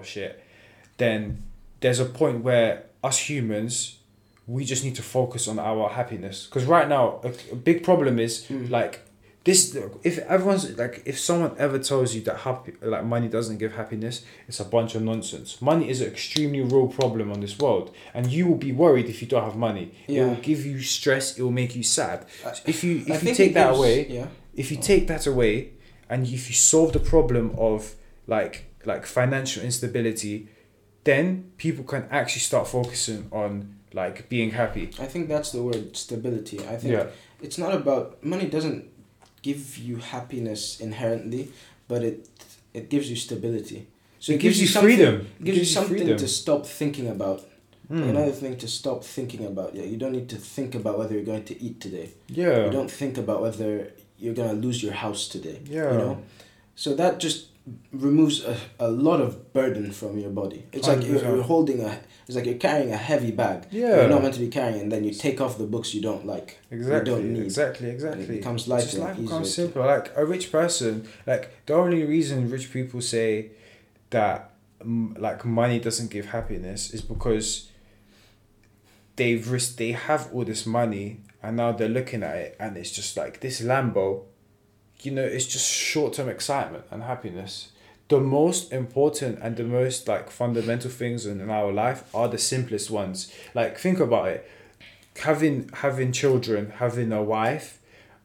of shit, then there's a point where us humans, we just need to focus on our happiness. Because right now, a, a big problem is Mm. like this. If everyone's like, if someone ever tells you that happy, like money doesn't give happiness, it's a bunch of nonsense. Money is an extremely real problem on this world, and you will be worried if you don't have money. Yeah. It will give you stress. It will make you sad. I- If you I if you take that gives- away, Yeah. if you take that away and if you solve the problem of like like financial instability then people can actually start focusing on like being happy I think that's the word stability. I think yeah it's not about money doesn't give you happiness inherently, but it it gives you stability. So it, gives you something- freedom It gives, you something freedom. to stop thinking about. Hmm. Another thing to stop thinking about. Yeah, you don't need to think about whether you're going to eat today. yeah You don't think about whether you're gonna lose your house today. yeah You know, so that just removes a, a lot of burden from your body. It's like you're, 100%. you're holding a. It's like you're carrying a heavy bag. yeah You're not meant to be carrying, and then you take off the books you don't like. exactly don't need. exactly And exactly it becomes Just lighter life and becomes easier. simple like a rich person like the only reason rich people say that like money doesn't give happiness is because they've risked they have all this money and now they're looking at it and it's just like this lambo you know it's just short-term excitement and happiness. The most important and the most like fundamental things in, in our life are the simplest ones. Like think about it. Having having children having a wife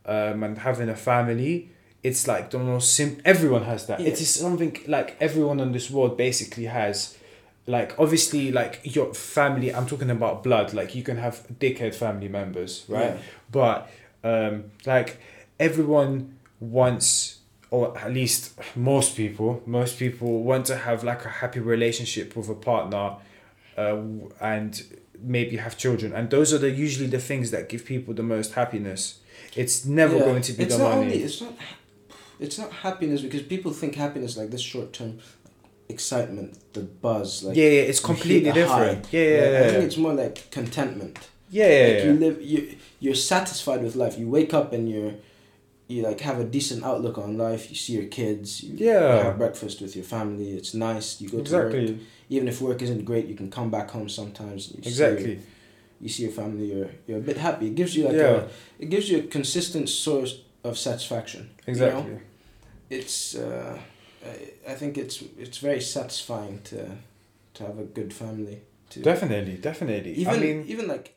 um, and having a family it's like the most sim everyone has that. It Yeah. is something like everyone on this world basically has. Like obviously like your family i'm talking about blood like you can have dickhead family members right? Yeah. but um like everyone wants or at least most people most people want to have like a happy relationship with a partner uh, and maybe have children and those are the usually the things that give people the most happiness it's never Yeah. going to be it's the not money Only, it's not. It's not happiness because people think happiness like this short term excitement, the buzz, like yeah, yeah it's completely different yeah yeah yeah I think it's more like contentment. yeah, yeah, like you live, you you're satisfied with life. You wake up and you're, you like have a decent outlook on life. You see your kids. You Yeah. have breakfast with your family. It's nice. You go to work. exactly Even if work isn't great, you can come back home sometimes. and You See exactly your, you see your family. You're you're a bit happy. It gives you like Yeah. a it gives you a consistent source of satisfaction. you know? exactly it's uh, I, I think it's it's very satisfying to to have a good family to definitely definitely even i mean even like